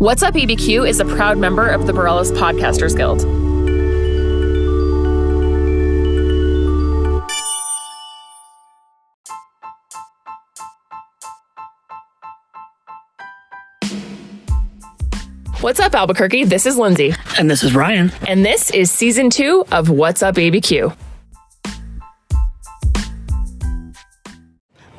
What's Up ABQ is a proud member of the Borellis Podcasters Guild. What's up, Albuquerque? This is Lindsay. And this is Ryan. And this is season two of What's Up ABQ.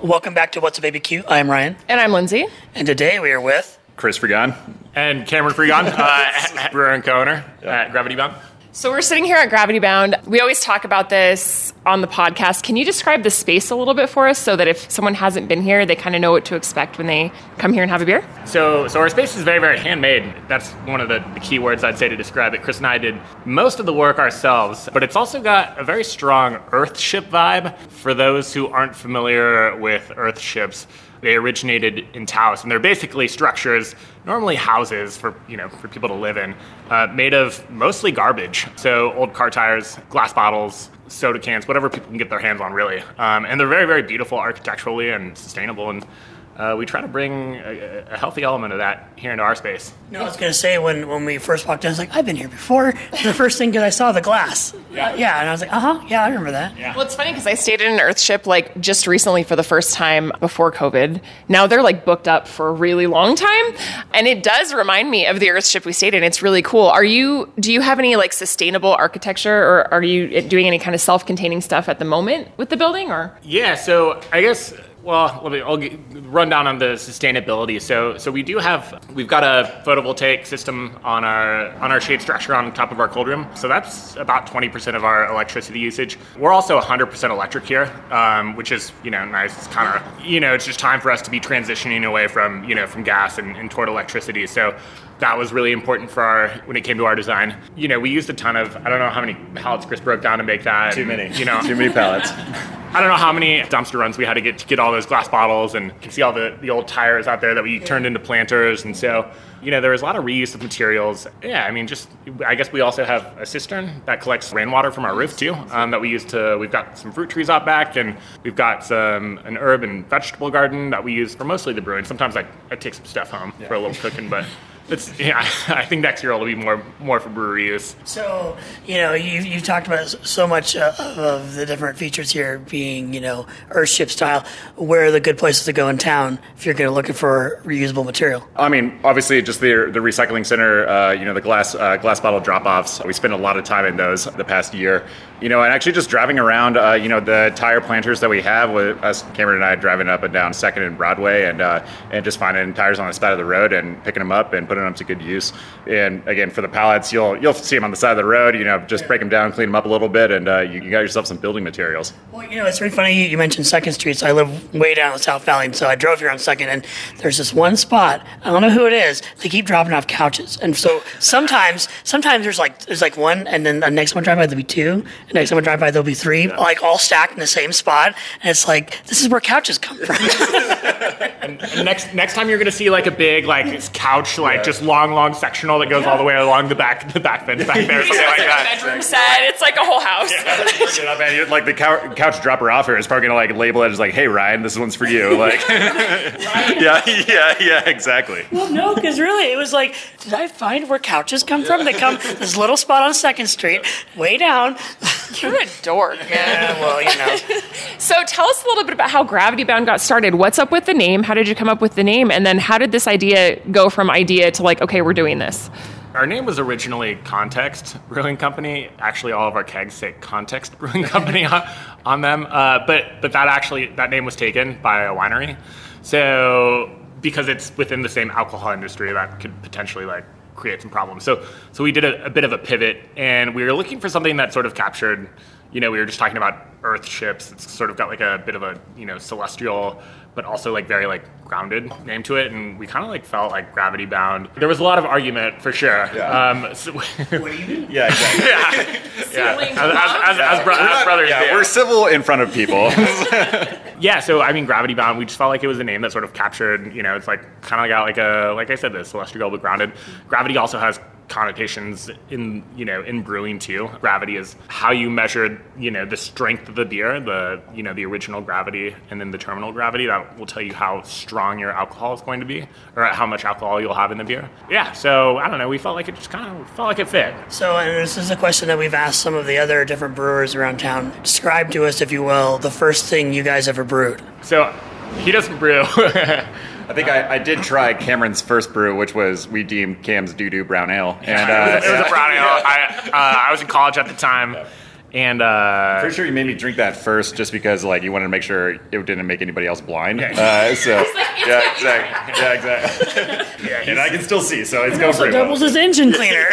Welcome back to What's Up Baby I'm Ryan. And I'm Lindsay. And today we are with Chris Fregon. And Cameron Fregon, uh, brewer and co-owner at Gravity Bound. So we're sitting here at Gravity Bound. We always talk about this on the podcast. Can you describe the space a little bit for us so that if someone hasn't been here, they kind of know what to expect when they come here and have a beer? So, so our space is very, very handmade. That's one of the, the key words I'd say to describe it. Chris and I did most of the work ourselves, but it's also got a very strong Earthship vibe. For those who aren't familiar with Earthships, they originated in Taos, and they're basically structures, normally houses for you know for people to live in, uh, made of mostly garbage. So old car tires, glass bottles, soda cans, whatever people can get their hands on, really. Um, and they're very, very beautiful architecturally and sustainable. And uh, we try to bring a, a, healthy element of that here into our space. No, I was going to say when, when we first walked in, I was like, I've been here before. The first thing that I saw the glass. Yeah, yeah, and I was like, uh huh, yeah, I remember that. Yeah. Well, it's funny because I stayed in an Earthship like just recently for the first time before COVID. Now they're like booked up for a really long time, and it does remind me of the Earthship we stayed in. It's really cool. Are you? Do you have any like sustainable architecture, or are you doing any kind of self-containing stuff at the moment with the building? Or Yeah, so I guess well, let me. I'll get, run down on the sustainability. So, so we do have we've got a photovoltaic system on our on our shade structure on top of our cold room. So that's about 20% of our electricity usage. We're also 100% electric here, um, which is you know nice. It's kind of you know it's just time for us to be transitioning away from you know from gas and, and toward electricity. So that was really important for our when it came to our design. You know, we used a ton of I don't know how many pallets Chris broke down to make that. Too many. You know, too many pallets. I don't know how many dumpster runs we had to get to get all those glass bottles and can see all the, the old tires out there that we turned into planters. And so, you know, there was a lot of reuse of materials. Yeah, I mean, just, I guess we also have a cistern that collects rainwater from our roof too, um, that we use to, we've got some fruit trees out back and we've got some, an herb and vegetable garden that we use for mostly the brewing. Sometimes I, I take some stuff home yeah. for a little cooking, but it's, yeah, I think next year it'll be more more for brewery use. So you know you you've talked about so much uh, of the different features here being you know Earthship style. Where are the good places to go in town if you're going to looking for reusable material? I mean, obviously, just the the recycling center. Uh, you know, the glass uh, glass bottle drop offs. We spent a lot of time in those the past year. You know, and actually just driving around. Uh, you know, the tire planters that we have with us, Cameron and I, driving up and down Second and Broadway, and uh, and just finding tires on the side of the road and picking them up and putting them to good use. And again, for the pallets, you'll you'll see them on the side of the road. You know, just break them down, clean them up a little bit, and uh, you, you, got yourself some building materials. Well, you know, it's very funny you mentioned Second Street. So I live way down in the South Valley, so I drove here on Second, and there's this one spot. I don't know who it is. They keep dropping off couches, and so sometimes sometimes there's like there's like one, and then the next one drive by there'll be two, next one drive by there'll be three, like all stacked in the same spot, and it's like this is where couches come from. and, and next next time you're gonna see like a big like couch like yeah. just long long sectional that goes yeah. all the way along the back the back fence back there something like that. Bedroom set. It's like a whole house. Yeah. like the couch, couch dropper off here is probably gonna like label it as like, hey Ryan, this one's for you. Like, yeah, yeah, yeah, exactly. Well, no, because really it was like, did I find where couches come from? They come this little spot on Second Street, way down. You're a dork, man. Yeah, well, you know. so tell us a little bit about how Gravity Bound got started. What's up with the name? How did you come up with the name? And then how did this idea go from idea to like, okay, we're doing this? Our name was originally Context Brewing Company. Actually, all of our kegs say Context Brewing Company on, on them. Uh, but but that actually that name was taken by a winery. So because it's within the same alcohol industry, that could potentially like create some problems. So so we did a, a bit of a pivot, and we were looking for something that sort of captured. You know, we were just talking about Earth ships. It's sort of got like a bit of a you know celestial but also like very like grounded name to it, and we kind of like felt like gravity bound. There was a lot of argument for sure. Yeah. Um, so what do you mean? Yeah, exactly. yeah, yeah. As, as, as, as, bro- as brothers, yeah, do. we're civil in front of people. yeah, so I mean, gravity bound. We just felt like it was a name that sort of captured. You know, it's like kind of got like a like I said, the celestial but grounded. Gravity also has connotations in you know in brewing too. Gravity is how you measure you know the strength of the beer, the you know the original gravity, and then the terminal gravity that will tell you how strong your alcohol is going to be or how much alcohol you'll have in the beer. Yeah, so I don't know. We felt like it just kind of felt like it fit. So, and this is a question that we've asked some of the other different brewers around town. Describe to us, if you will, the first thing you guys ever brewed. So he doesn't brew. I think I, I did try Cameron's first brew, which was we deemed Cam's Doo Doo Brown Ale, and it, was, it was uh, a brown ale. I, uh, I was in college at the time, and uh, Pretty sure you made me drink that first, just because like you wanted to make sure it didn't make anybody else blind. Uh, so yeah, exactly. Yeah, exactly. and I can still see, so it's going So pretty well. doubles as engine cleaner.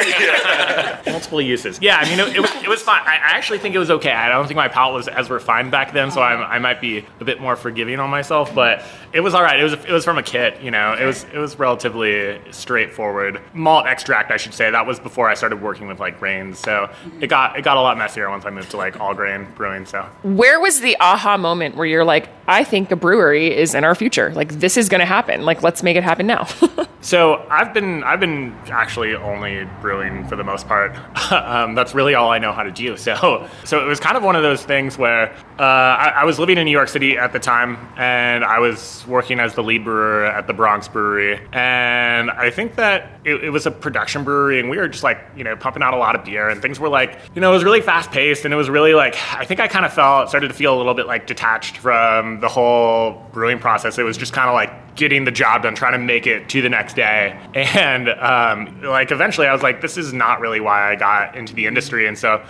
multiple uses. Yeah, I mean, it, it, was, it was fine. I I actually think it was okay. I don't think my palate was as refined back then, so I'm, I might be a bit more forgiving on myself. But it was all right. It was it was from a kit, you know. It was it was relatively straightforward malt extract, I should say. That was before I started working with like grains, so it got it got a lot messier once I moved to like all grain brewing. So Where was the aha moment where you're like, I think a brewery is in our future. Like this is going to happen. Like let's make it happen now. So I've been I've been actually only brewing for the most part. um, that's really all I know how to do. So so it was kind of one of those things where uh, I, I was living in New York City at the time, and I was working as the lead brewer at the Bronx Brewery, and I think that it, it was a production brewery, and we were just like you know pumping out a lot of beer, and things were like you know it was really fast paced, and it was really like I think I kind of felt started to feel a little bit like detached from the whole brewing process. It was just kind of like getting the job done, trying to make it to the next day. And um, like eventually I was like, this is not really why I got into the industry. And so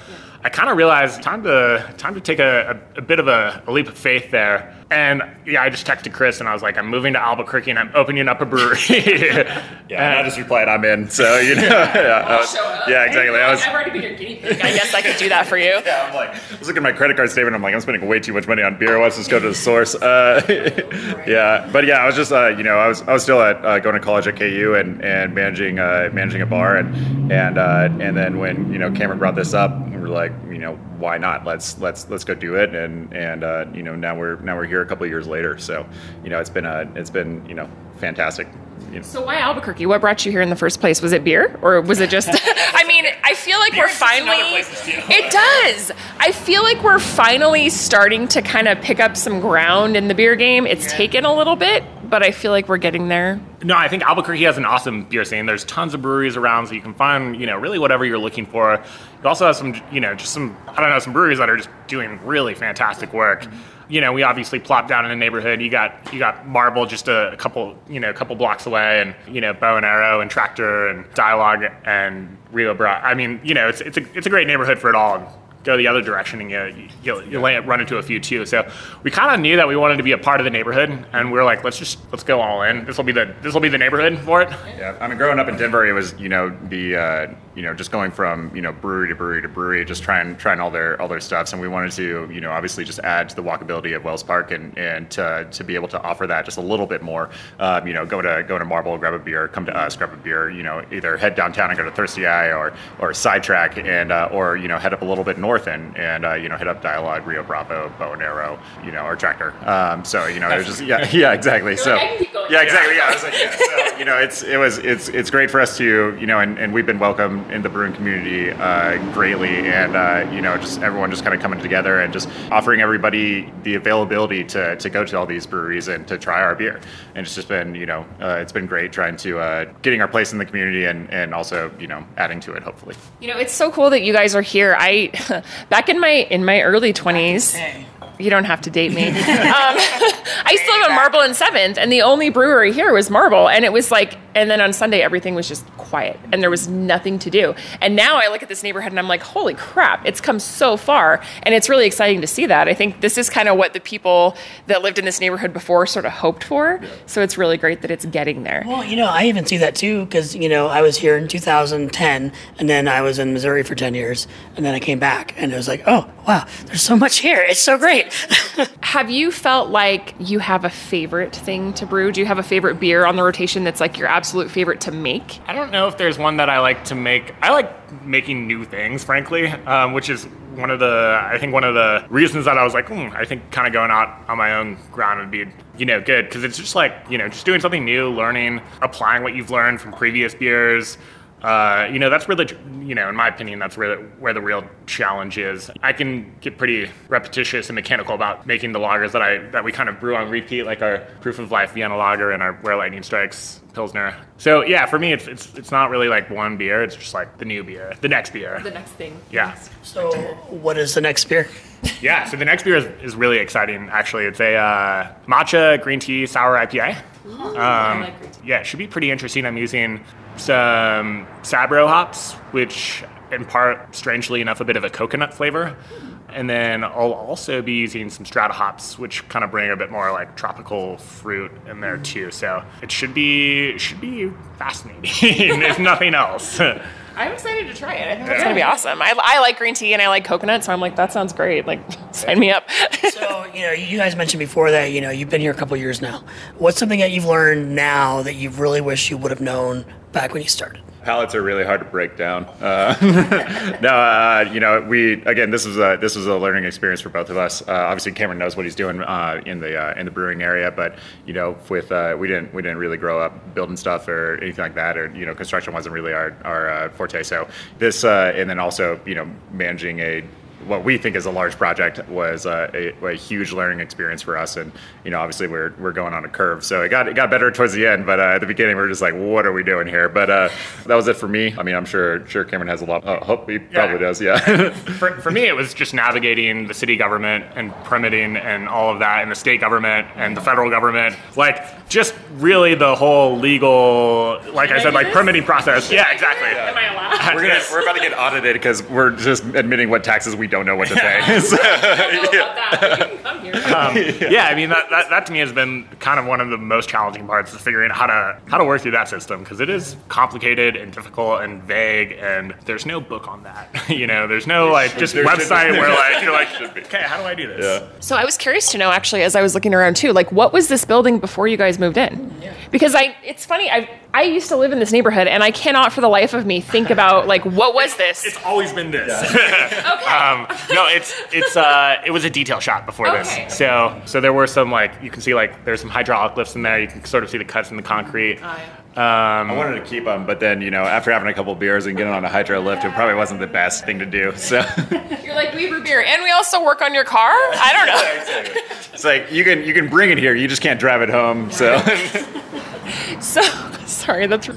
I kind of realized time to time to take a, a, a bit of a, a leap of faith there. And yeah, I just texted Chris and I was like, I'm moving to Albuquerque and I'm opening up a brewery. Yeah, and I just replied, "I'm in." So you know, yeah, I was- yeah, exactly. I was. I've already been your guinea pig. I guess I could do that for you. Yeah, I'm like, I was looking at my credit card statement. I'm like, I'm spending way too much money on beer. Let's just go to the source. Uh, yeah, but yeah, I was just, uh, you know, I was, I was still at uh, going to college at KU and and managing uh, managing a bar, and and uh, and then when you know Cameron brought this up, we were like, you know, why not? Let's let's let's go do it, and and uh, you know, now we're now we're here a couple years later. So, you know, it's been a it's been you know fantastic. You know. So why Albuquerque? What brought you here in the first place? Was it beer or was it just I mean, I feel like we're just in finally other places, too. It does. I feel like we're finally starting to kind of pick up some ground in the beer game. It's taken a little bit, but I feel like we're getting there. No, I think Albuquerque has an awesome beer scene. There's tons of breweries around, so you can find, you know, really whatever you're looking for. You also have some, you know, just some, I don't know, some breweries that are just doing really fantastic work. You know, we obviously plop down in the neighborhood. You got you got Marble just a, couple, you know, a couple blocks away, and you know, Bow and Arrow and Tractor and Dialogue and Rio Bra. I mean, you know, it's it's a it's a great neighborhood for it all go the other direction and you, you'll, you'll run into a few too. So we kind of knew that we wanted to be a part of the neighborhood, and we are like, let's just let's go all in. This will be the this will be the neighborhood for it. Yeah, I mean, growing up in Denver, it was you know the uh, you know just going from you know brewery to brewery to brewery, just trying trying all their all their stuffs, and we wanted to you know obviously just add to the walkability of Wells Park and and to, to be able to offer that just a little bit more. Um, you know, go to go to Marble, grab a beer, come to us, grab a beer. You know, either head downtown and go to Thirsty Eye or or sidetrack and uh, or you know head up a little bit north and and uh, you know hit up Dialogue, Rio Bravo, Bow and Arrow, you know, or Tractor. Um, so you know, it was just yeah yeah exactly. So like, I can keep going. yeah exactly yeah. I was like, yeah. So, you know, it's it was it's it's great for us to you know, and, and we've been welcome in the brewing community uh, greatly, and uh, you know, just everyone just kind of coming together and just offering everybody the availability to to go to all these breweries and to try our beer, and it's just been you know, uh, it's been great trying to uh, getting our place in the community and and also you know adding to it hopefully. You know, it's so cool that you guys are here. I back in my in my early 20s, Hey. You don't have to date me. Um, I used to live on Marble and Seventh, and the only brewery here was Marble, and it was like, and then on Sunday everything was just quiet, and there was nothing to do. And now I look at this neighborhood and I'm like, holy crap, it's come so far, and it's really exciting to see that. I think this is kind of what the people that lived in this neighborhood before sort of hoped for. So it's really great that it's getting there. Well, you know, I even see that too because you know I was here in 2010, and then I was in Missouri for 10 years, and then I came back, and it was like, oh wow, there's so much here. It's so great. Have you felt like you have a favorite thing to brew? Do you have a favorite beer on the rotation that's like your absolute favorite to make? I don't know if there's one that I like to make. I like making new things, frankly, um, which is one of the I think one of the reasons that I was like, hmm, I think kind of going out on my own ground would be you know good because it's just like you know just doing something new, learning, applying what you've learned from previous beers. Uh, you know, that's really, you know, in my opinion, that's where the, where the real challenge is. I can get pretty repetitious and mechanical about making the lagers that I that we kind of brew on repeat, like our Proof of Life Vienna lager and our Where Lightning Strikes Pilsner. So yeah, for me, it's it's it's not really like one beer. It's just like the new beer, the next beer. The next thing. Yeah. So, what is the next beer? Yeah, so the next beer is, is really exciting, actually. It's a uh, matcha green tea sour IPA. Um, yeah, it should be pretty interesting. I'm using some Sabro hops, which impart, strangely enough, a bit of a coconut flavor. And then I'll also be using some strata hops, which kind of bring a bit more like tropical fruit in there too. So it should be it should be fascinating, if nothing else. I'm excited to try it. I think it's gonna be awesome. I, I like green tea and I like coconut, so I'm like, that sounds great. Like, sign me up. So, you know, you guys mentioned before that, you know, you've been here a couple years now. What's something that you've learned now that you really wish you would have known back when you started? Pallets are really hard to break down. Uh, no, uh, you know, we again, this was a this was a learning experience for both of us. Uh, obviously, Cameron knows what he's doing uh, in the uh, in the brewing area, but you know, with uh, we didn't we didn't really grow up building stuff or anything like that, or you know, construction wasn't really our our forte. So this, and then also you know, managing a what we think is a large project was uh, a, a, huge learning experience for us, and you know, obviously we're we're going on a curve, so it got it got better towards the end, but uh, at the beginning we are just like, what are we doing here? But uh, that was it for me. I mean, I'm sure sure Cameron has a lot. Oh, hope he yeah. probably does. Yeah. for, for me, it was just navigating the city government and permitting and all of that, and the state government and the federal government, like just really the whole legal, like I said, like permitting process. Yeah, exactly. Am I allowed? We're gonna we're about to get audited because we're just admitting what taxes we don't know what to say. so, yeah. Um, yeah, I mean that, that, that to me has been kind of one of the most challenging parts is figuring out how to how to work through that system because it is complicated and difficult and vague and there's no book on that. you know, there's no like just website where like you're like, okay, how do I do this? Yeah. So I was curious to know actually as I was looking around too, like what was this building before you guys moved in? Because I, it's funny, I I used to live in this neighborhood and I cannot for the life of me think about like what was this? It's always been this. okay. um, no, it's it's uh, it was a detail shop before Okay. this. So so there were some like you can see like there's some hydraulic lifts in there. You can sort of see the cuts in the concrete. I wanted to keep them, but then you know, after having a couple beers and getting on a hydro lift, it probably wasn't the best thing to do. So You're like, we brew beer and we also work on your car? I don't know. it's like you can you can bring it here, you just can't drive it home. So So sorry, that's.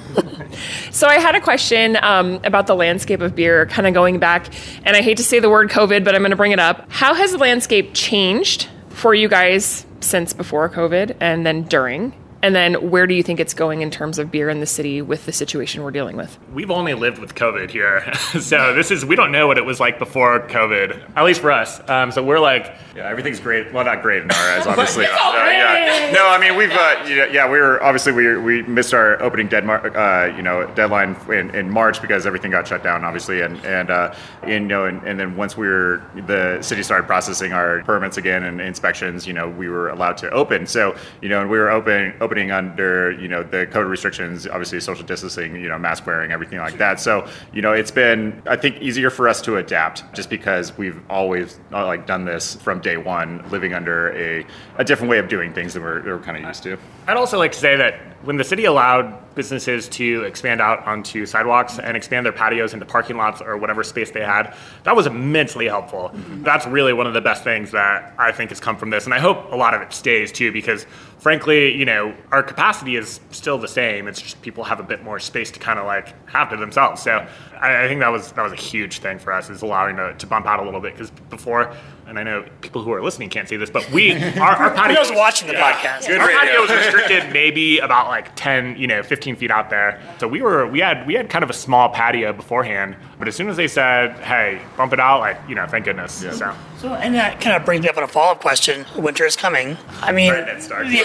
So I had a question um, about the landscape of beer, kind of going back, and I hate to say the word COVID, but I'm going to bring it up. How has the landscape changed for you guys since before COVID, and then during? And then where do you think it's going in terms of beer in the city with the situation we're dealing with? We've only lived with COVID here, so this is we don't know what it was like before COVID, at least for us. Um, so we're like, yeah, everything's great. Well, not great in our eyes, obviously. It's all Uh, yeah. No, I mean we've uh, you know, yeah we were obviously we we missed our opening dead mar- uh, you know deadline in, in March because everything got shut down obviously and and uh, and, you know and, and then once we were the city started processing our permits again and inspections you know we were allowed to open so you know and we were open opening under you know the code restrictions obviously social distancing you know mask wearing everything like that so you know it's been I think easier for us to adapt just because we've always uh, like done this from day one living under a, a different way of doing things than we're, we're kind of used to. I'd also like to say that when the city allowed businesses to expand out onto sidewalks and expand their patios into parking lots or whatever space they had, that was immensely helpful. That's really one of the best things that I think has come from this. And I hope a lot of it stays too, because frankly, you know, our capacity is still the same. It's just people have a bit more space to kind of like have to themselves. So I, I think that was that was a huge thing for us is allowing to, to bump out a little bit because before, and I know people who are listening can't see this, but we our, our patio Who's watching the podcast? Good our radio. patio was restricted maybe about like 10 you know 15 feet out there so we were we had we had kind of a small patio beforehand but as soon as they said hey bump it out like you know thank goodness so So, and that kind of brings me up on a follow up question. Winter is coming. I mean, Right, that starts. yeah.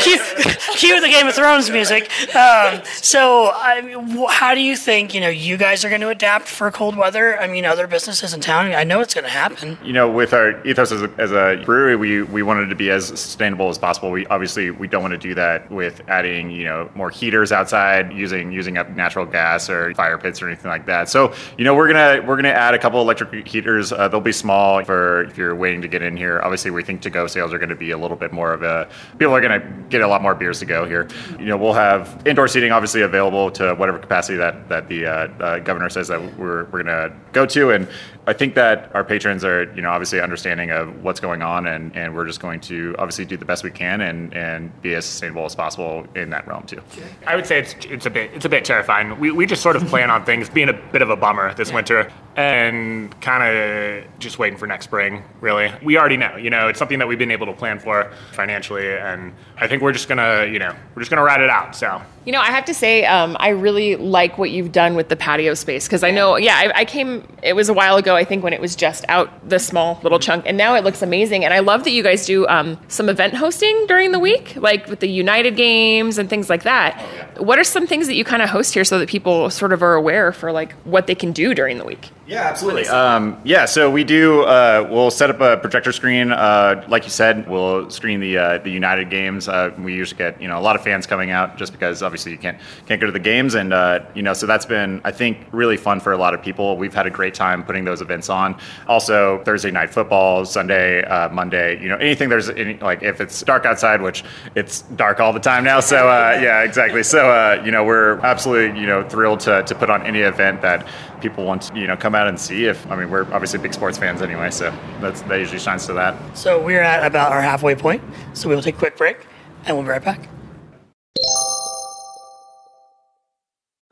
cue, cue the Game of Thrones music. Um, so, I mean, how do you think you know you guys are going to adapt for cold weather? I mean, other businesses in town. I know know it's going to happen. you know, with our ethos as a, as a brewery, we, we wanted to be as sustainable as possible. We obviously we don't want to do that with adding you know more heaters outside, using using up natural gas or fire pits or anything like that. So you know we're gonna we're gonna add a couple electric heaters. Uh, they'll be small for if you're waiting to get in here. Obviously, we think to go sales are going to be a little bit more of a people are going to get a lot more beers to go here. You know, we'll have indoor seating obviously available to whatever capacity that that the uh, uh, governor says that we're we're going to go to and. I think that our patrons are, you know, obviously understanding of what's going on, and, and we're just going to obviously do the best we can and, and be as sustainable as possible in that realm too. I would say it's it's a bit it's a bit terrifying. We, we just sort of plan on things being a bit of a bummer this winter and kind of just waiting for next spring. Really, we already know. You know, it's something that we've been able to plan for financially, and I think we're just gonna you know we're just gonna ride it out. So You know, I have to say, um, I really like what you've done with the patio space because I know, yeah, I, I came. It was a while ago, I think, when it was just out the small little chunk, and now it looks amazing. And I love that you guys do um, some event hosting during the week, like with the United Games and things like that. What are some things that you kind of host here so that people sort of are aware for like what they can do during the week? Yeah, absolutely. Um, yeah, so we do. Uh, we'll set up a projector screen, uh, like you said. We'll screen the uh, the United games. Uh, we usually get you know a lot of fans coming out just because obviously you can't can't go to the games, and uh, you know so that's been I think really fun for a lot of people. We've had a great time putting those events on. Also Thursday night football, Sunday, uh, Monday. You know anything there's any, like if it's dark outside, which it's dark all the time now. So uh, yeah, exactly. So uh, you know we're absolutely you know thrilled to, to put on any event that people want to you know come out and see. If I mean we're obviously big sports fans anyway, so that's that usually shines to that. So we're at about our halfway point. So we'll take a quick break, and we'll be right back.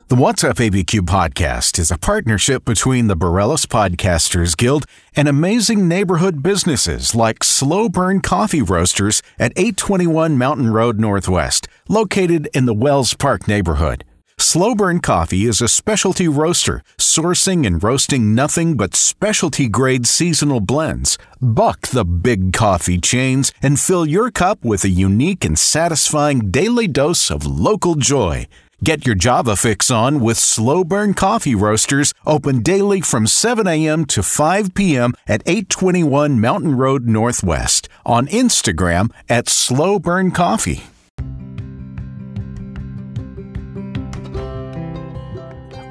The What's Up ABQ podcast is a partnership between the Borellis Podcasters Guild and amazing neighborhood businesses like Slow Burn Coffee Roasters at 821 Mountain Road Northwest, located in the Wells Park neighborhood. Slow Burn Coffee is a specialty roaster sourcing and roasting nothing but specialty grade seasonal blends. Buck the big coffee chains and fill your cup with a unique and satisfying daily dose of local joy. Get your Java fix on with Slow Burn Coffee Roasters, open daily from 7 a.m. to 5 p.m. at 821 Mountain Road Northwest. On Instagram at Slow Burn Coffee.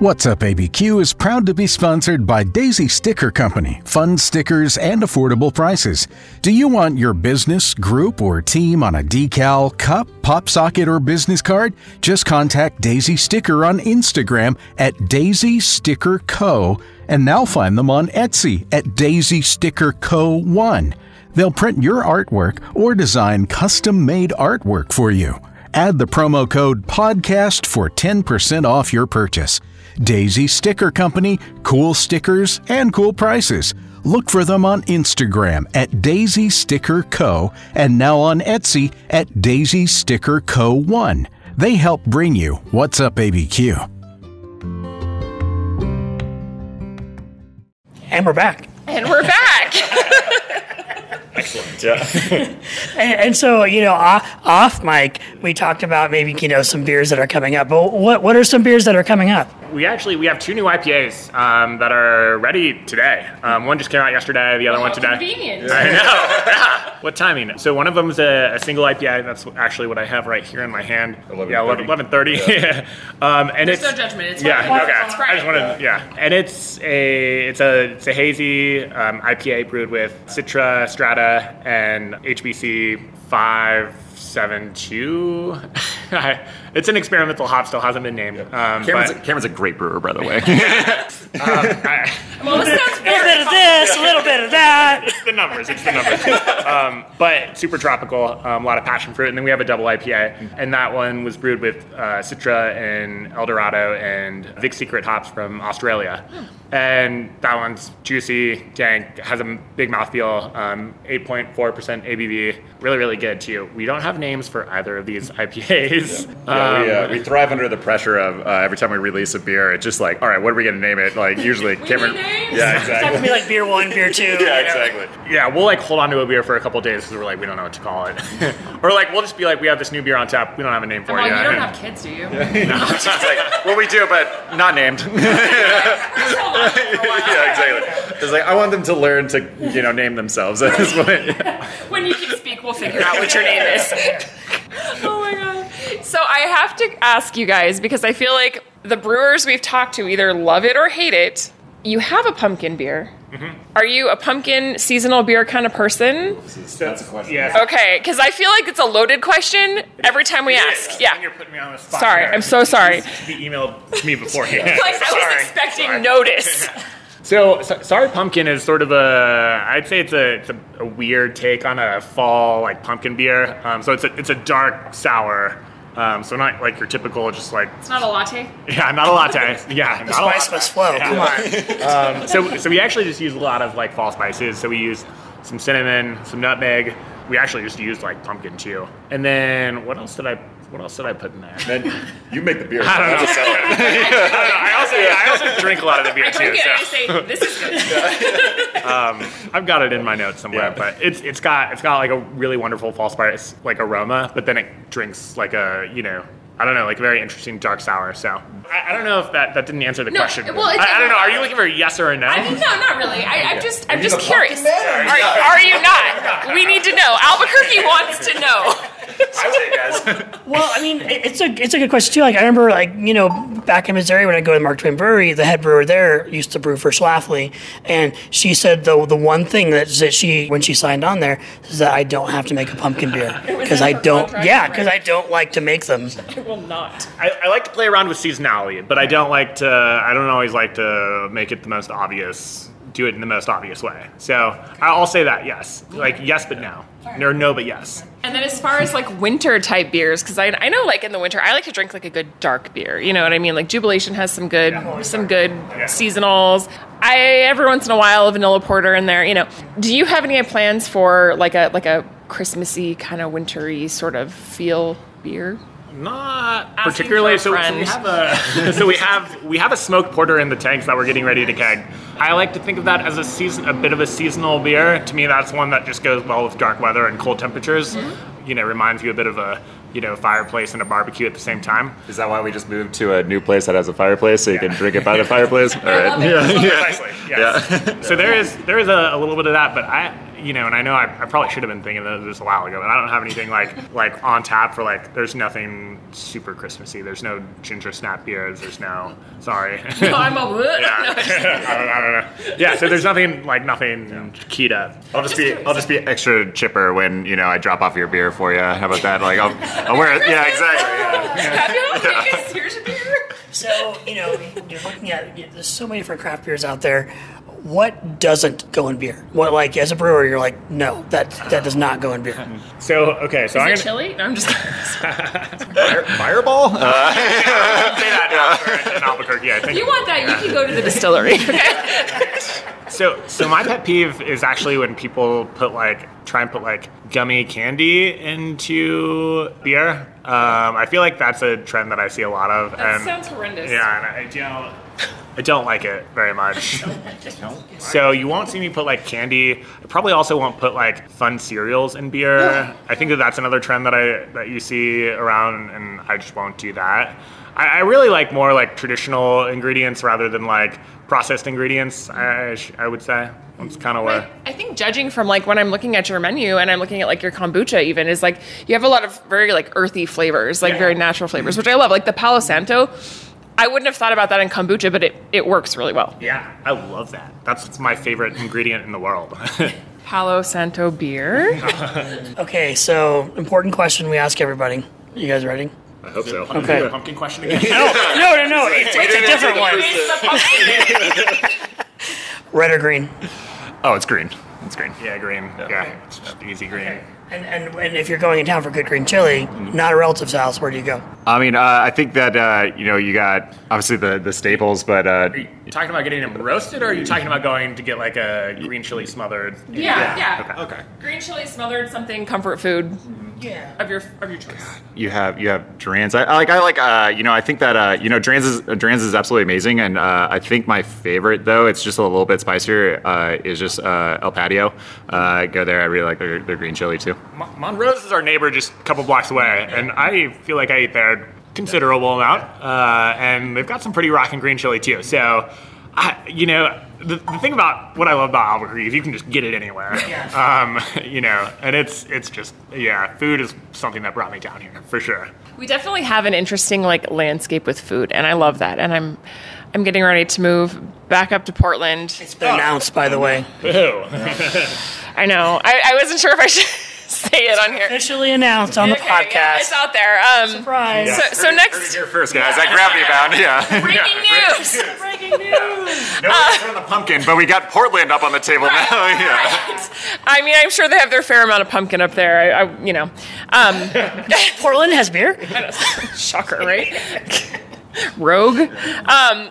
What's Up ABQ is proud to be sponsored by Daisy Sticker Company, fun stickers and affordable prices. Do you want your business, group, or team on a decal, cup, pop socket, or business card? Just contact Daisy Sticker on Instagram at Daisy Sticker Co. and now find them on Etsy at Daisy Sticker Co. 1. They'll print your artwork or design custom made artwork for you. Add the promo code PODCAST for 10% off your purchase. Daisy Sticker Company, cool stickers and cool prices. Look for them on Instagram at Daisy Sticker Co. and now on Etsy at Daisy Sticker Co. 1. They help bring you What's Up ABQ. And we're back. And we're back. Excellent. Yeah. And, and so, you know, off, off mic, we talked about maybe, you know, some beers that are coming up. But what, what are some beers that are coming up? We actually we have two new IPAs um, that are ready today. Um, one just came out yesterday. The other one today. convenient. I know. Yeah. What timing? So one of them is a, a single IPA. That's actually what I have right here in my hand. 11:30. Yeah, 11, 11:30. um, and There's it's no judgment. It's yeah. fine. Okay. It's I just wanted yeah. And it's a it's a it's a hazy um, IPA brewed with Citra, Strata, and HBC five seven two. It's an experimental hop. Still hasn't been named. Um, Cameron's, a, Cameron's a great brewer, by the way. I- Well, this A little bit of this, a little bit of that. it's the numbers. It's the numbers. um, but super tropical, um, a lot of passion fruit, and then we have a double IPA, and that one was brewed with uh, Citra and El Dorado and Vic Secret hops from Australia, and that one's juicy, dank, has a big mouthfeel, um, 8.4% ABV, really really good too. We don't have names for either of these IPAs. yeah, Yeah, we, uh, we thrive under the pressure of uh, every time we release a beer. It's just like, all right, what are we going to name it? Like usually Cameron. names? Yeah, It's gonna be exactly. like beer one, beer two. Yeah, you know? exactly. Yeah, we'll like hold on to a beer for a couple days because we're like we don't know what to call it, or like we'll just be like we have this new beer on tap, we don't have a name for Well, it you yet. don't have kids, do you? It's like, well, we do, but not named. yeah, exactly. It's like I want them to learn to, you know, name themselves at this point. when you can speak, we'll figure out what your name is. oh my god. So I have to ask you guys because I feel like the brewers we've talked to either love it or hate it. You have a pumpkin beer. Are you a pumpkin seasonal beer kind of person? That's a question. Yeah. Okay, because I feel like it's a loaded question every time we ask. And Yeah. you're putting me on the spot. Sorry, here. I'm so sorry. To be emailed to me beforehand. Like I was expecting notice. So, so sorry pumpkin is sort of a I'd say it's a it's a, a weird take on a fall like pumpkin beer. Um, so it's a it's a dark sour. Um, so not like your typical just like It's not a latte. yeah not a latte yeah The not a spice latte. must flow. Come on. So so we actually just use a lot of like fall spices. So we use some cinnamon, some nutmeg. We actually just used like pumpkin too. And then what else did I what else did I put in there? Then you make the beer. I don't I'll know. just sell it. I also I also drink a lot of the beer I too. drink it I say this is good. Um, I've got it in my notes somewhere, Yeah. but it's it's got it's got like a really wonderful fall spice like aroma, but then it drinks like a you know I don't know like a very interesting dark sour. So I, I don't know if that that didn't answer the No, question. well, it's- I, I don't know. Are you looking for a yes or a no? I mean, no, not really. I, I'm just, I'm just curious. pumpkin man or Are, are you not? We need to know. Albuquerque wants to know. I would guys. Well, I mean, it- it's a it's a good question too. Like I remember, like you know, back in Missouri when I go to the Mark Twain Brewery, the head brewer there used to brew for Schlafly, and she said the the one thing that, that she when she signed on there is that I don't have to make a pumpkin beer because I don't. Yeah, because I don't like to make them. I will not. I, I like to play around with seasonality, but I don't like to. I don't always like to make it the most obvious. Do it in the most obvious way. So I'll say that yes, like yes, but no, or no, but yes. And then as far as like winter type beers, because I, I know like in the winter I like to drink like a good dark beer. You know what I mean? Like Jubilation has some good some good seasonals. I every once in a while a vanilla porter in there. You know, do you have any plans for like a like a Christmassy kind of wintry sort of feel beer? Not particularly. for So, so we have a so we have we have a smoked porter in the tanks that we're getting ready to keg. I like to think of that as a season, a bit of a seasonal beer. To me, that's one that just goes well with dark weather and cold temperatures. Mm-hmm. You know, reminds you a bit of a you know fireplace and a barbecue at the same time. Is that why we just moved to a new place that has a fireplace so you can drink it by the fireplace? All right. Precisely. Yes. So there is there is a, a little bit of that, but I you know, and I know I, I probably should have been thinking of this a while ago, but I don't have anything like like on tap for like. There's nothing super Christmassy. There's no ginger snap beers. There's no sorry. No, I'm a Yeah. I, don't, I don't know. Yeah, so there's nothing like nothing keyed up. I'll just be I'll just be extra chipper when you know I drop off your beer for you. How about that? Like I'll, I'll wear it. Yeah, exactly. Yeah. Have you like, here's a beer? So you know, you're looking at there's so many different craft beers out there. What doesn't go in beer? What like as a brewer, you're like, no, that that does not go in beer. So okay, so I'm it gonna chili? No, I'm just Fire, fireball? Uh, say that now in Albuquerque. I think You want that, you can go to the distillery. So, so my pet peeve is actually when people put like try and put like gummy candy into beer. Um, I feel like that's a trend that I see a lot of. That and, sounds horrendous. Yeah, and I don't. I don't like it very much. so you won't see me put like candy. I probably also won't put like fun cereals in beer. I think that that's another trend that I that you see around, and I just won't do that. I, I really like more like traditional ingredients rather than like processed ingredients. I, I would say that's kind of where. I, I think judging from like when I'm looking at your menu and I'm looking at like your kombucha even is like you have a lot of very like earthy flavors, like Yeah. very natural flavors, which I love. Like the Palo Santo, I wouldn't have thought about that in kombucha, but it, it works really well. Yeah, I love that. That's my favorite ingredient in the world. Palo Santo beer. Okay, so important question we ask everybody. You guys ready? I hope so. Okay. Pumpkin question again. No, no, no, no. It's, it's a different one. Red or green? Oh, it's green. It's green. yeah, green. Yeah, it's just easy green. And, and and if you're going in town for good green chili, not a relative's house, where do you go? I mean, uh, I think that uh, you know you got obviously the the staples, but uh, You talking about getting them roasted, or are you talking about going to get like a green chili smothered? Yeah, yeah. Okay. okay. Green chili smothered something comfort food. Yeah. of your of your choice? you have you have Duran's. I, I like I like uh, you know I think that uh, you know Duran's is Duran's is absolutely amazing, and uh, I think my favorite though it's just a little bit spicier uh, is just uh, El Patio. Uh, go there. I really like their, their green chili too. Mon- Monroe's is our neighbor just a couple blocks away, and I feel like I eat there considerable amount, uh, and they've got some pretty rockin' green chili too. So, I, you know, the, the thing about what I love about Albuquerque is you can just get it anywhere. Um, you know, and it's it's just yeah, food is something that brought me down here for sure. We definitely have an interesting like landscape with food, and I love that. And I'm I'm getting ready to move back up to Portland. It's been announced, by the way. Ew. I know. I, I wasn't sure if I should say it on here. Officially announced on the Okay, yeah, it's out there. Um, Surprise. So, so Heard it next here first, guys. That gravity bound. Yeah. breaking news. Breaking news. no one's on the pumpkin, but we got Portland up on the table now. yeah. I mean, I'm sure they have their fair amount of pumpkin up there. I, I you know, um, Portland has beer. shocker, right? Rogue. Um,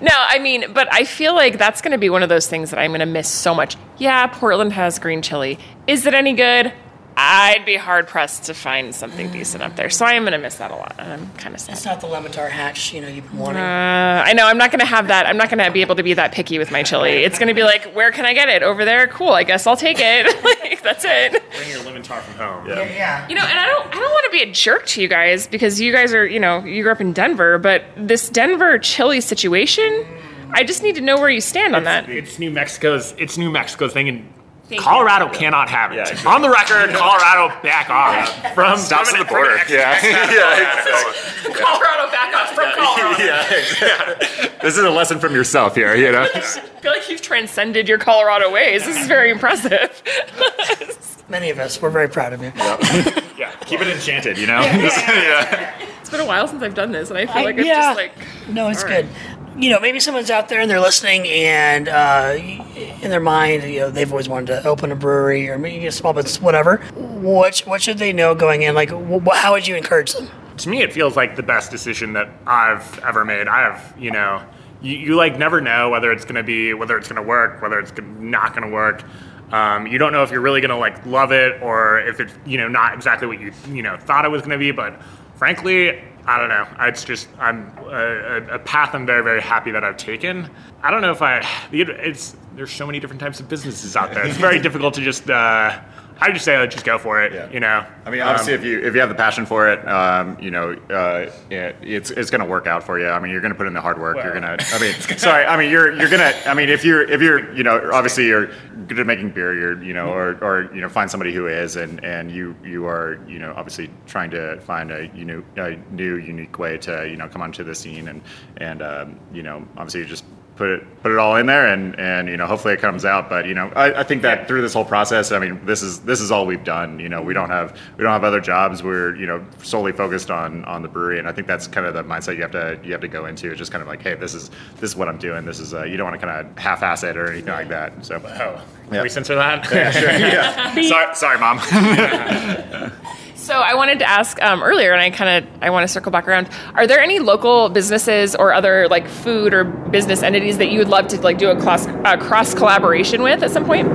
no, I mean, but I feel like that's going to be one of those things that I'm going to miss so much. Yeah, Portland has green chili. Is it any good? I'd be hard pressed to find something decent up there. So I am going to miss that a lot, and I'm kind of sad. It's not the Lemitar hatch, you know, you've been wanting. Uh, I know I'm not going to have that. I'm not going to be able to be that picky with my chili. It's going to be like, where can I get it? Over there? Cool. I guess I'll take it. like that's it. Bring your Lemitar from home. yeah. You know, and I don't I don't want to be a jerk to you guys because you guys are, you know, you grew up in Denver, but this Denver chili situation, I just need to know where you stand on that. It's New Mexico's. It's New Mexico's thing, and Thank you. Colorado cannot have it. Yeah, exactly. On the record, Colorado back off from Stops from at the an- from an border. ex- Yeah. ex- yeah. Exactly. Colorado back off from Colorado. yeah. Exactly. This is a lesson from yourself here. You know. I feel like you've transcended your Colorado ways. This is very impressive. Many of us, we're very proud of you. Yeah. Keep it enchanted. You know. yeah. it's been a while since I've done this, and I feel I- like it's yeah. just like No, it's All good. You know, maybe someone's out there and they're listening, and uh, in their mind, you know, they've always wanted to open a brewery or maybe a small business, whatever. What what should they know going in? Like, wh- how would you encourage them? to me, it feels like the best decision that I've ever made. I have, you know, you, you like never know whether it's going to be, whether it's going to work, whether it's not going to work. Um, you don't know if you're really going to like love it or if it's, you know, not exactly what you, you know, thought it was going to be. But frankly, I don't know. It's just I'm a, a- path I'm very very happy that I've taken. I don't know if I. It's there's so many different types of businesses out there. It's very difficult to just. Uh, I just say, like, just go for it. Yeah. You know. I mean, obviously, Um, if you if you have the passion for it, um, you know, uh, it, it's it's going to work out for you. I mean, you're going to put in the hard work. you're going to. I mean, sorry. I mean, you're you're going to. I mean, if you're if you're you know, obviously you're good at making beer. You're you know, or or you know, find somebody who is, and and you you are you know, obviously trying to find a you know a new unique way to you know come onto the scene, and and um, you know, obviously just put it put it all in there and and you know hopefully it comes out. But you know I, I think that through this whole process i mean this is this is all we've done. You know we don't have we don't have other jobs. We're you know solely focused on on the brewery. And i think that's kind of the mindset you have to you have to go into it's just kind of like hey this is this is what i'm doing. This is uh, you don't want to kind of half-ass it or anything like that. So Oh, Yeah. can we censor that? yeah. Sorry, sorry mom So I wanted to ask um, earlier, and I kind of I want to circle back around. Are there any local businesses or other like food or business entities that you would love to like do a cross uh, cross collaboration with at some point?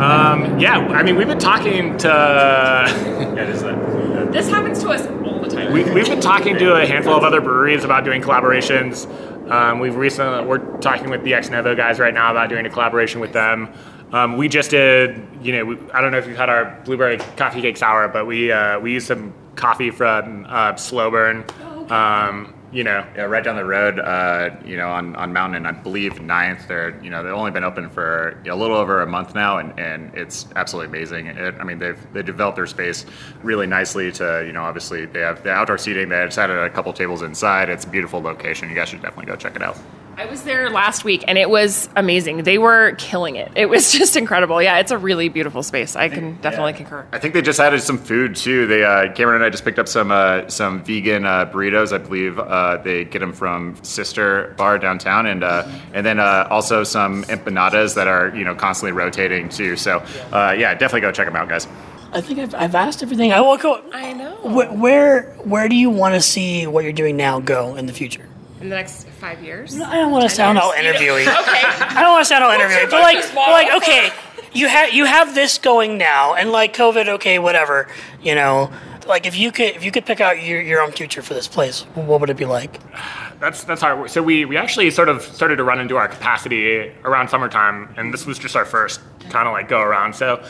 Um, yeah, I mean, we've been talking to yeah, is that. This happens to us all the time. we, we've been talking to a handful of other breweries about doing collaborations. Um, we've recently we're talking with the Ex Novo guys right now about doing a collaboration with them. Um, we just did, you know, we, I don't know if you've had our blueberry coffee cake sour, but we uh, we used some coffee from uh, Slow Burn. Um, you know, Yeah, right down the road, uh, you know, on, on Mountain, I believe Ninth. They're, you know, they've only been open for a little over a month now, and, and it's absolutely amazing. It, I mean, they've they developed their space really nicely. To you know, obviously they have the outdoor seating. They just added a couple tables inside. It's a beautiful location. You guys should definitely go check it out. I was there last week, and it was amazing. They were killing it. It was just incredible. Yeah, it's a really beautiful space. I can definitely concur. I think they just added some food too. They uh, Cameron and I just picked up some uh, some vegan uh, burritos. I believe uh, they get them from Sister Bar downtown, and uh, and then uh, also some empanadas that are you know constantly rotating too. So uh, yeah, definitely go check them out, guys. I think I've, I've asked everything. I will go. I know. Where, where where do you want to see what you're doing now go in the future? In the next five years. No, I don't want to sound all interviewy. Okay. I don't want to sound all interview, but like, but like, okay, you have you have this going now, and like COVID, okay, whatever, you know. Like if you could if you could pick out your, your own future for this place, what would it be like? That's that's hard. So we we actually sort of started to run into our capacity around summertime, and this was just our first kind of like go around. So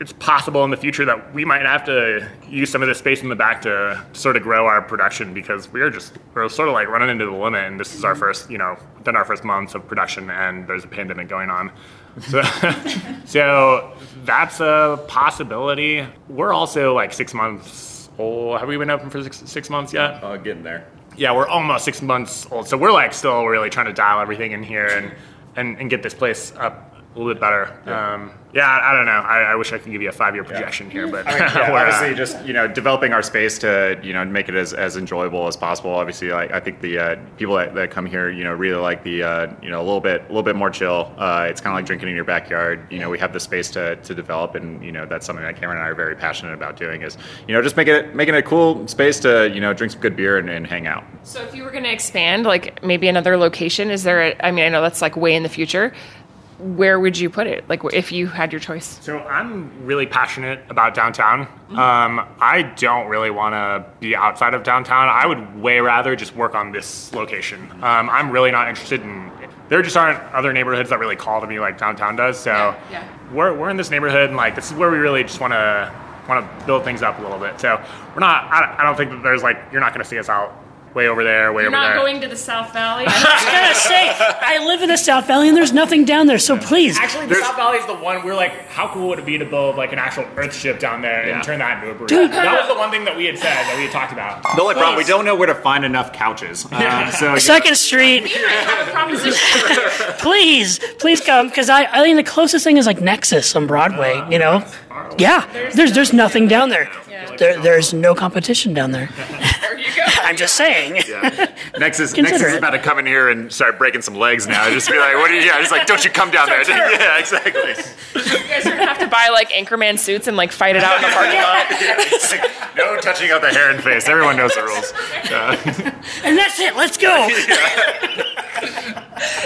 it's possible in the future that we might have to use some of the space in the back to sort of grow our production because we are just we're sort of like running into the limit, and this is our first you know within our first months of production, and there's a pandemic going on. So, so that's a possibility. We're also like six months old. Have we been open for six, six months yet? Uh, getting there. yeah, we're almost six months old, so we're like still really trying to dial everything in here and and, and get this place up a little bit better. Yeah, um, yeah I, I, don't know. I, I, wish I could give you a five year projection yeah. here, but I mean, yeah, obviously, uh, just you know, developing our space to you know make it as, as enjoyable as possible. Obviously, like I think the uh, people that, that come here, you know, really like the uh, you know a little bit a little bit more chill. Uh, it's kind of like drinking in your backyard. You know, we have the space to, to develop, and you know that's something that Cameron and I are very passionate about doing. Is you know just making it making it a cool space to you know drink some good beer and, and hang out. So if you were going to expand, like maybe another location, is there? A, I mean, I know that's like way in the future where would you put it? Like if you had your choice? So I'm really passionate about downtown. Mm-hmm. Um, I don't really want to be outside of downtown. I would way rather just work on this location. Um, I'm really not interested in. There just aren't other neighborhoods that really call to me like downtown does. So yeah, yeah. we're we're in this neighborhood and like this is where we really just want to want to build things up a little bit. So we're not. I, I don't think that there's like you're not going to see us out way over there, way You're over there. You're not going to the South Valley. I was gonna say, I live in the South Valley, and there's nothing down there. So please, actually, the South Valley is the one we're like, how cool would it be to build like an actual Earthship down there yeah. and turn that into a brewery? Dude, that was the one thing that we had said that we had talked about. The only problem we don't know where to find enough couches. Uh, so Second Street. please, please come because I, I think the closest thing is like Nexus on Broadway. Uh, you know, yeah. There's there's nothing down there. There, there's no competition down there. There you go. I'm just saying. Yeah. Nexus, Nexus is about to come in here and start breaking some legs now. Just be like, what are you? Yeah, just like, don't you come down there? yeah, exactly. You guys are gonna have to buy like Anchorman suits and like fight it out in the parking lot. like, no touching out the hair and face. Everyone knows the rules. and that's it. Let's go.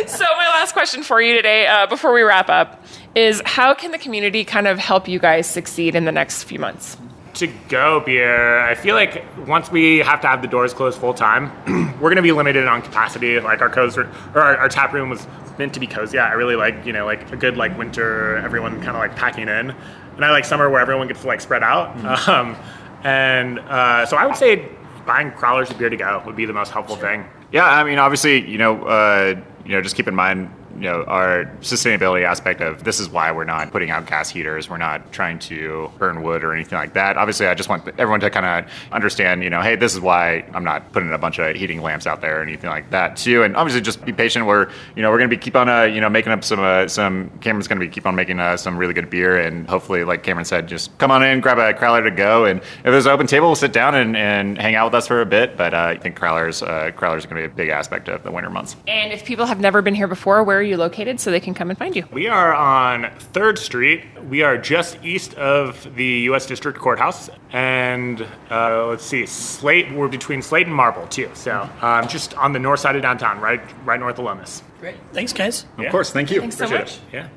so my last question for you today, uh, before we wrap up, is how can the community kind of help you guys succeed in the next few months? To go beer, I feel like once we have to have the doors closed full time, we're going to be limited on capacity. Like our cozy, or our, our, tap room was meant to be cozy. I really like, you know, like a good like winter, everyone kind of like packing in, and I like summer where everyone gets to like spread out. Mm-hmm. Um, and uh, so I would say buying crowlers of beer to go would be the most helpful sure. thing. Yeah, I mean, obviously, you know, uh, you know, just keep in mind you know our sustainability aspect of this is why we're not putting out gas heaters we're not trying to burn wood or anything like that. Obviously i just want everyone to kind of understand you know hey this is why i'm not putting a bunch of heating lamps out there or anything like that too. And obviously just be patient. We're you know we're going to be keep on uh, you know making up some uh, some cameron's going to be keep on making uh, some really good beer. And hopefully like cameron said just come on in grab a crowler to go. And if there's an open table we'll sit down and, and hang out with us for a bit. But uh, i think crowlers uh, crowlers are going to be a big aspect of the winter months. And if people have never been here before where are you located so they can come and find you? We are on 3rd Street. We are just east of the U.S. District Courthouse. And uh, let's see, Slate, we're between Slate and Marble, too. So um, just on the north side of downtown, right right north of Lomas. Great. Thanks, guys. Of course. Thank you. Thanks so much. It. Yeah.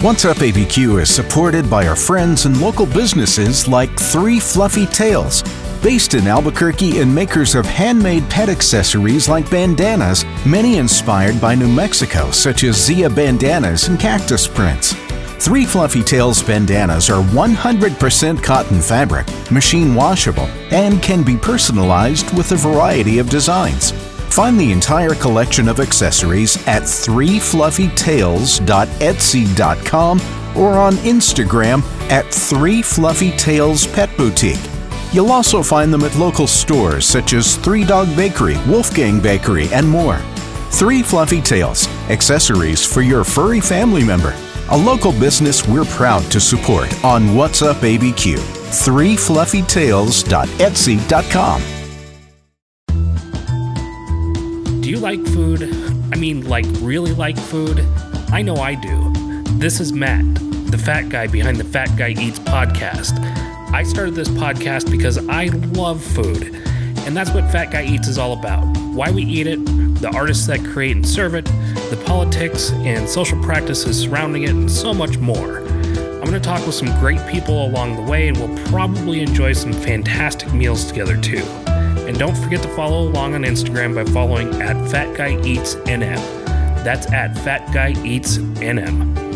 What's Up ABQ is supported by our friends and local businesses like Three Fluffy Tails, based in Albuquerque and makers of handmade pet accessories like bandanas, many inspired by New Mexico, such as Zia bandanas and cactus prints. Three Fluffy Tails bandanas are 100% cotton fabric, machine washable, and can be personalized with a variety of designs. Find the entire collection of accessories at 3fluffytails.etsy.com or on Instagram at 3fluffytails Pet Boutique. You'll also find them at local stores such as Three Dog Bakery, Wolfgang Bakery, and more. Three Fluffy Tails, accessories for your furry family member. A local business we're proud to support on What's Up ABQ. 3fluffytails.etsy.com. you like food? I mean, like, really like food? I know I do. This is Matt, the fat guy behind the Fat Guy Eats podcast. I started this podcast because I love food. And that's what Fat Guy Eats is all about why we eat it, the artists that create and serve it, the politics and social practices surrounding it, and so much more. I'm going to talk with some great people along the way, and we'll probably enjoy some fantastic meals together too. And don't forget to follow along on Instagram by following at Fat Guy Eats NM. That's at Fat Guy Eats NM.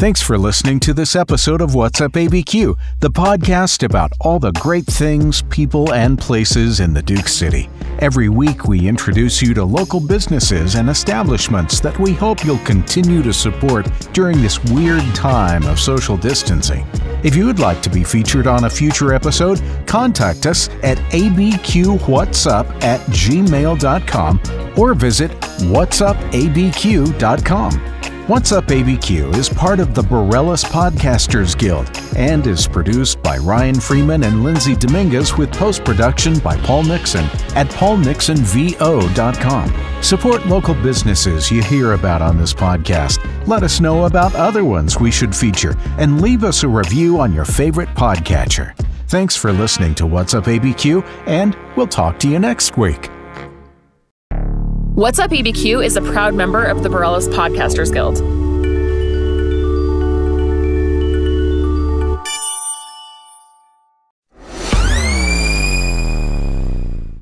Thanks for listening to this episode of What's Up ABQ, the podcast about all the great things, people, and places in the Duke City. Every week, we introduce you to local businesses and establishments that we hope you'll continue to support during this weird time of social distancing. If you would like to be featured on a future episode, contact us at abqwhatsup at gmail.com or visit whatsupabq.com. What's Up ABQ is part of the Borellis Podcasters Guild and is produced by Ryan Freeman and Lindsay Dominguez with post production by Paul Nixon at paulnixonvo.com. Support local businesses you hear about on this podcast. Let us know about other ones we should feature and leave us a review on your favorite podcatcher. Thanks for listening to What's Up ABQ, and we'll talk to you next week. What's Up ABQ is a proud member of the Borellis Podcasters Guild.